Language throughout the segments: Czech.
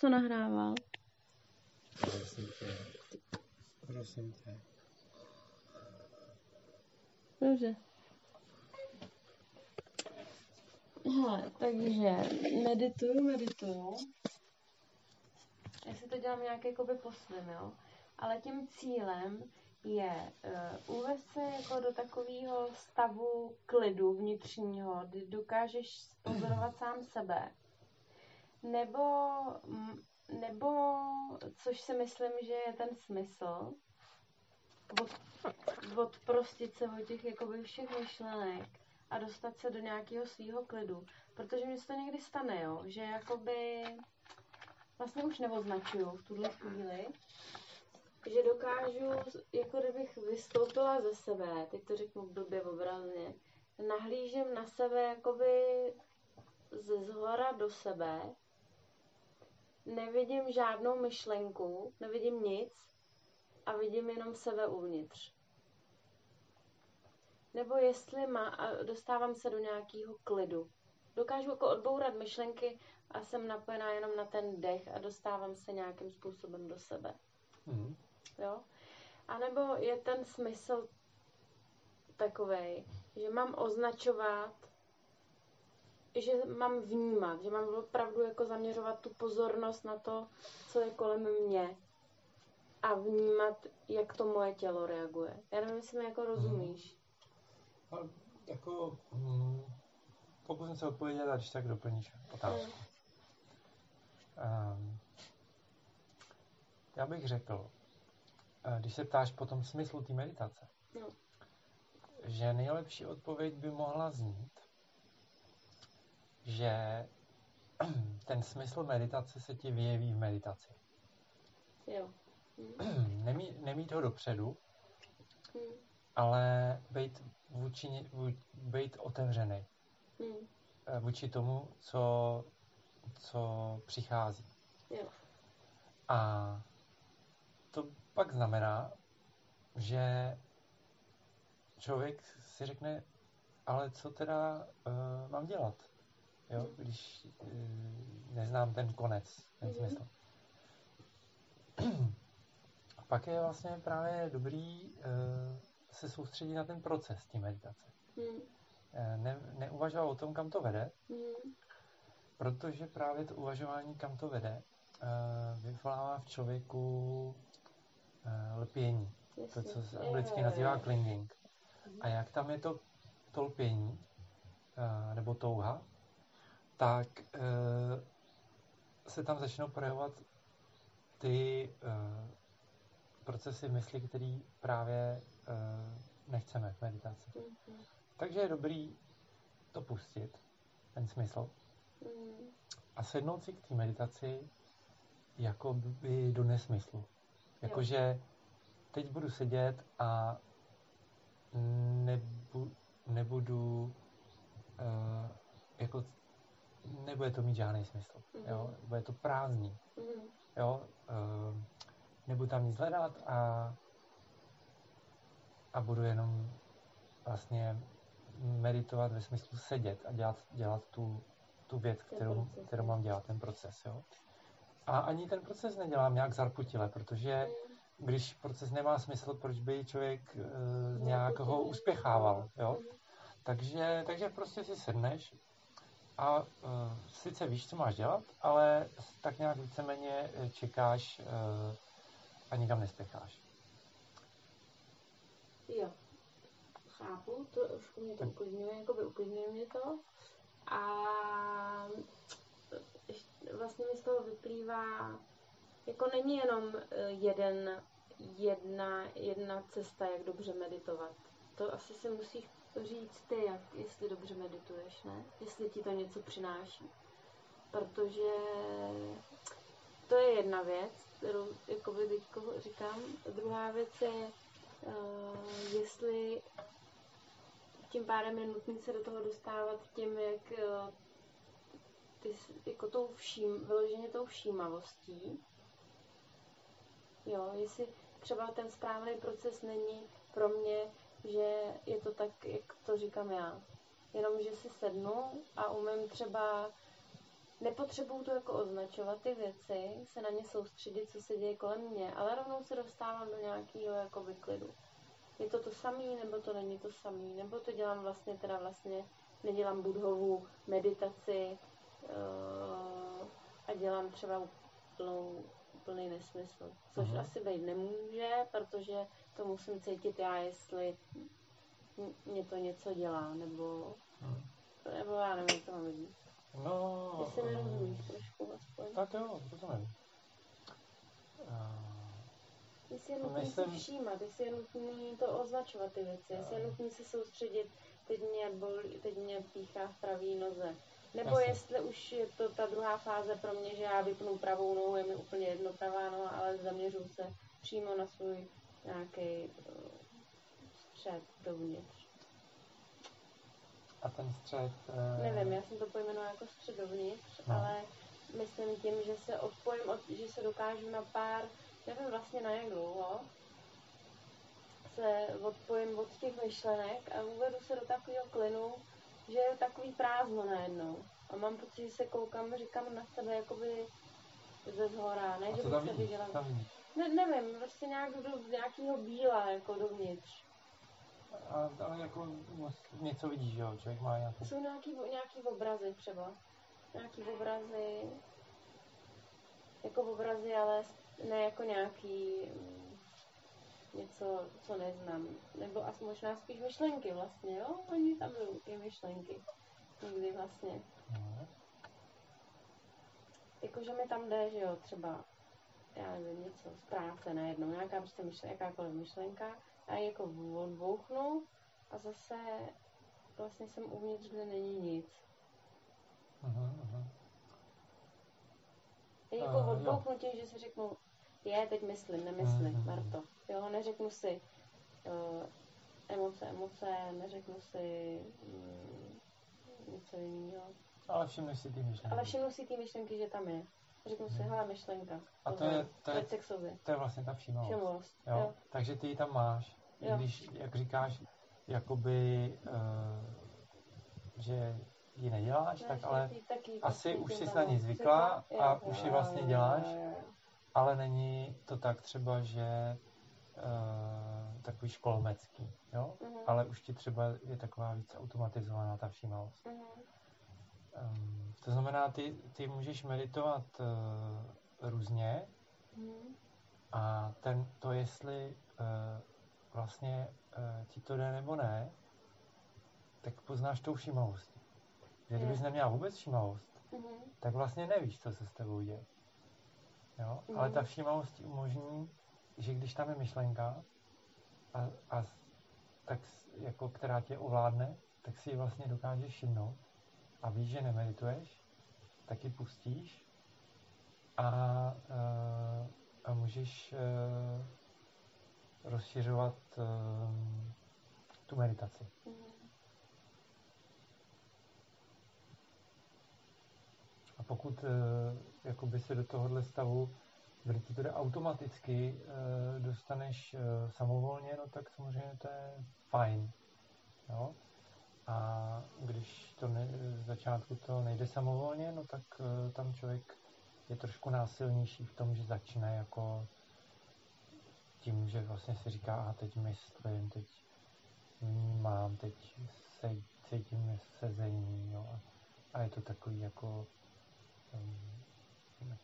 to nahrával. Prosím tě. Prosím tě. Dobře. Hele, takže medituju, medituju. Já si to dělám nějak jakoby po svým, jo. Ale tím cílem je uh, uvést se jako do takového stavu klidu vnitřního, kdy dokážeš pozorovat sám sebe. Nebo, mm, nebo, což si myslím, že je ten smysl, od, odprostit se od těch jakoby všech myšlenek a dostat se do nějakého svého klidu. Protože mi se to někdy stane, jo, že jakoby vlastně už neoznačuju v tuhle chvíli, že dokážu, jako kdybych vystoupila ze sebe, teď to řeknu blbě obrazně, nahlížím na sebe jakoby ze zhora do sebe, nevidím žádnou myšlenku, nevidím nic a vidím jenom sebe uvnitř. Nebo jestli má, a dostávám se do nějakého klidu. Dokážu jako odbourat myšlenky a jsem napojená jenom na ten dech a dostávám se nějakým způsobem do sebe. Mhm. Jo? A nebo je ten smysl takový, že mám označovat, že mám vnímat, že mám opravdu jako zaměřovat tu pozornost na to, co je kolem mě a vnímat, jak to moje tělo reaguje. Já nevím, jestli mi jako rozumíš. Ale jako, hm, pokusím se odpovědět a když tak doplníš otázku. Um, já bych řekl, eh, když se ptáš po tom smyslu té meditace, No. že nejlepší odpověď by mohla znít, že ten smysl meditace se ti vyjeví v meditaci. Jo. Nemí, nemít ho dopředu, Hm. ale být, vůči, být otevřený Hm. eh, vůči tomu, co, co přichází. Jo. A to pak znamená, že člověk si řekne, ale co teda uh, mám dělat, jo? když uh, neznám ten konec, ten Mhm. smysl. pak je vlastně právě dobrý uh, se soustředit na ten proces té meditace. Eh, Ne, neuvažovat o tom, kam to vede, Hm. protože právě to uvažování, kam to vede, vyvolává v člověku lpění. To, co se anglicky nazývá clinging. A jak tam je to, to lpění, nebo touha, tak eh, se tam začnou projevovat ty eh, procesy mysli, které právě eh, nechceme v meditaci. Hm. Takže je dobrý to pustit, ten smysl, Hm. a sednout si k té meditaci jako by do nesmyslu. Jakože teď budu sedět a nebu, nebudu uh, jako nebude to mít žádný smysl. Jo? Mhm. Bude to prázdný. Hm. Jo? Uh, nebudu tam nic hledat a, a budu jenom vlastně meditovat ve smyslu sedět a dělat, dělat tu, tu věc, kterou, kterou mám dělat, ten proces. Jo? A ani ten proces nedělám nějak zarputile, protože Hm. když proces nemá smysl, proč by člověk No, nějak ho uspěchával. Jo? Hm. Takže, takže prostě si sedneš a uh, sice víš, co máš dělat, ale tak nějak víceméně eh, čekáš uh, a nikam nespěcháš. Jo. Chápu, to už mě to uklidňuje, jako by uklidňuje mě to. A vlastně mi z toho vyplývá, jako není jenom jeden, jedna, jedna cesta, jak dobře meditovat. To asi si musíš říct ty, jak, jestli dobře medituješ, ne? Jestli ti to něco přináší. Protože to je jedna věc, kterou jakoby teďko říkám. Druhá věc je, uh, jestli tím pádem je nutné se do toho dostávat tím, jak uh, ty, jako tou vším, vyloženě tou všímavostí. Jo, jestli třeba ten správný proces není pro mě, že je to tak, jak to říkám já. Jenom, že si sednu a umím třeba nepotřebuju to jako označovat ty věci, se na ně soustředit, co se děje kolem mě, ale rovnou se dostávám do nějakého jako vyklidu. Je to to samý, nebo to není to samý, nebo to dělám vlastně, teda vlastně nedělám budhovou meditaci uh, a dělám třeba plnou, plný nesmysl. Což uh-huh. asi být nemůže, protože to musím cítit já, jestli mě to něco dělá, nebo, uh-huh. nebo já nevím, jak to mám říct. No, Jestli mi rozumíš trošku aspoň. tak jo, rozumím. Uh, Jestli je nutné Myslím... si všímat, jestli je nutné to označovat ty věci, jestli je nutné se soustředit, teď mě, bolí, teď mě píchá v pravý noze. Nebo Jasně. jestli už je to ta druhá fáze pro mě, že já vypnu pravou nohu, je mi úplně jedno pravá noha, ale zaměřuju se přímo na svůj nějaký uh, střed dovnitř. A ten střed... Uh... Nevím, já jsem to pojmenovala jako střed dovnitř, no. ale myslím tím, že se odpojím, od, že se dokážu na pár, nevím vlastně na jak dlouho, se odpojím od těch myšlenek a uvedu se do takového klinu, že je takový prázdno najednou. A mám pocit, že se koukám, říkám na sebe jakoby ze zhora, ne, že bych se viděla. Ne, nevím, prostě nějak do nějakého bíla, jako dovnitř. A, ale jako něco vidíš, jo? Člověk má nějaký... Jsou nějaký, nějaký obrazy třeba. Nějaký obrazy, jako obrazy, ale ne jako nějaký něco, co neznám. Nebo asi možná spíš myšlenky vlastně, jo? Oni tam jsou ty myšlenky. Někdy vlastně. Mm. Jakože mi tam jde, že jo, třeba, já nevím, něco z práce najednou, nějaká prostě myšlenka, jakákoliv myšlenka, a ji jako odbouchnu a zase vlastně jsem uvnitř, kde není nic. Uh-huh, uh-huh. Je jako odbouchnu tím, že si řeknu, je, teď myslím, nemyslím, uh-huh. Marto. Jo, neřeknu si uh, emoce, emoce, neřeknu si um, něco jiného. Ale všimnu si ty myšlenky. Ale všimnu si ty myšlenky, že tam je. Řeknu si, hele, myšlenka. A to je, to je, to je vlastně ta všímavost. Všimavost, jo? jo. Takže ty ji tam máš. Jo. Když, jak říkáš, jakoby, uh, že ji neděláš, ne, tak ale taky, asi už jsi na ní zvykla a jo, už ji vlastně děláš, ale není to tak třeba, že uh, takový školmecký, jo? Uh-huh. Ale už ti třeba je taková víc automatizovaná ta všímavost. Uh-huh. Um, to znamená, ty, ty můžeš meditovat uh, různě uh-huh. a ten, to, jestli uh, vlastně uh, ti to jde nebo ne, tak poznáš tou všímavostí. Že kdybys neměla vůbec všímavost, uh-huh. tak vlastně nevíš, co se s tebou děje. Jo? Uh-huh. Ale ta všímavost umožní že když tam je myšlenka, a, a tak jako, která tě ovládne, tak si ji vlastně dokážeš všimnout a víš, že nemedituješ, tak ji pustíš a, a, a můžeš a, rozšiřovat a, tu meditaci. A pokud jakoby se do tohohle stavu ti to jde automaticky, e, dostaneš e, samovolně, no tak samozřejmě to je fajn. Jo? A když to ne, z začátku to nejde samovolně, no tak e, tam člověk je trošku násilnější v tom, že začne jako tím, že vlastně si říká, a teď myslím, teď vnímám, teď se, cítím sezení, jo, a, je to takový jako,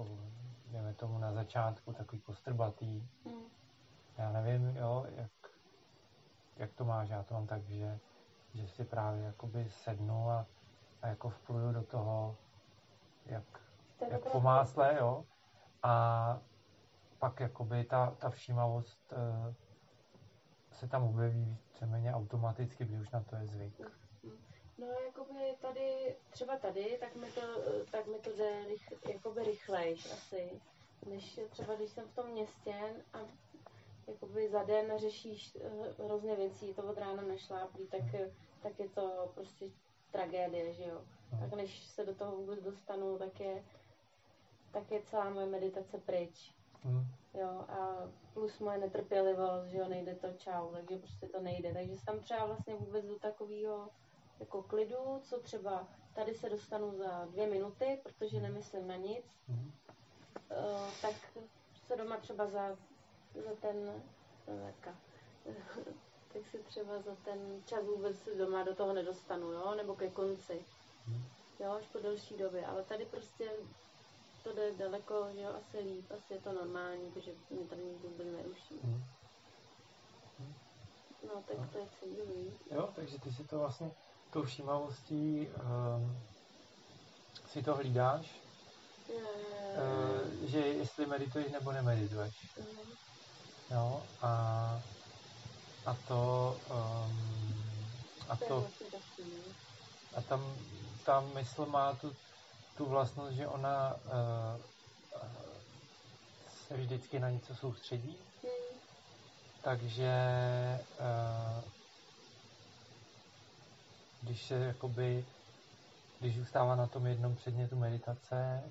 jako dejme tomu na začátku, takový kostrbatý. Mm. Já nevím, jo, jak, jak to máš, já to mám tak, že, že si právě jakoby sednu a, a jako vpluju do toho, jak, jak po másle, jo. A pak jakoby ta, ta všímavost uh, se tam objeví víceméně automaticky, když už na to je zvyk. Mm. No, jakoby tady, třeba tady, tak mi to, tak mi to jde rych, jakoby rychlejš asi, než třeba když jsem v tom městě a jakoby za den řešíš uh, hrozně věcí, to od rána nešláplí, tak, tak je to prostě tragédie, že jo. Hmm. Tak než se do toho vůbec dostanu, tak je, tak je celá moje meditace pryč. Mm. Jo, a plus moje netrpělivost, že jo, nejde to čau, takže prostě to nejde. Takže jsem tam třeba vlastně vůbec do takového jako klidu, co třeba tady se dostanu za dvě minuty, protože nemyslím na nic, Mhm. eh, tak se doma třeba za, za ten, leka, tak se třeba za ten čas vůbec doma do toho nedostanu, jo, nebo ke konci, Mhm. jo, až po delší době, ale tady prostě to jde daleko, že jo, asi líp, asi je to normální, protože mě tady nikdo vůbec neruší. Mhm. No, tak to je civilní. Jo, takže ty si to vlastně tou všímavostí um, si to hlídáš, uh, že jestli medituješ nebo nemedituješ. Mhm. Jo, a, a to, um, a To vlastně a tam ta mysl má tu, tu vlastnost, že ona uh, se vždycky na něco soustředí, Hmm. takže uh, když se jakoby, když zůstává na tom jednom předmětu meditace,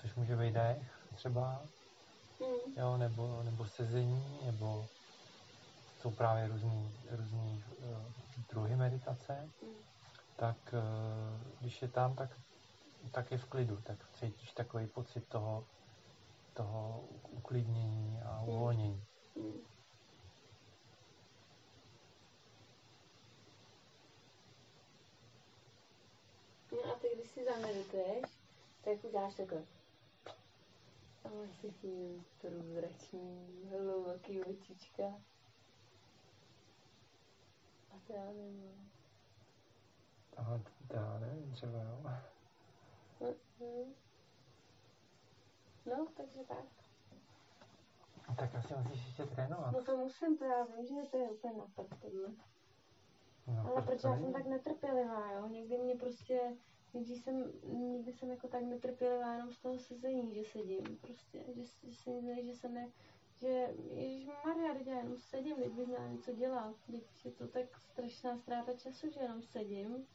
což může být dech třeba, Hmm. jo, nebo, nebo sezení, nebo jsou právě různý, různý uh, druhy meditace, Hmm. tak uh, když je tam, tak, tak je v klidu, tak cítíš takový pocit toho, toho uklidnění a Hmm. uvolnění. Hmm. No a ty, když si zamedituješ, tak uděláš takhle. A máš takový průzračný, hluboký očička. A to já nemám. Aha, to já nevím, třeba jo. No, takže tak. Tak asi musíš ještě trénovat. No to musím, to já vím, že to je úplně na prd. No, Ale proč já jsem tak netrpělivá, jo. Někdy mě prostě, někdy jsem, někdy jsem jako tak netrpělivá jenom z toho sezení, že sedím prostě, že, že se zdají, že se ne, že Ježíš Maria, teď já jenom sedím, teď bych měla něco dělat, teď je to tak strašná ztráta času, že jenom sedím.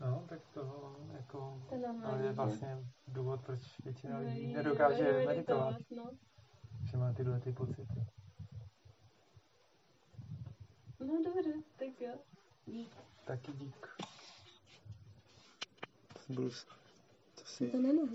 No, tak to jako... To ale je vlastně důvod, proč většina lidí nedokáže meditovat, No. že má tyhle ty pocity. no dobře, tak jo. Dík. Taky dík. Budu, to si To nemohu.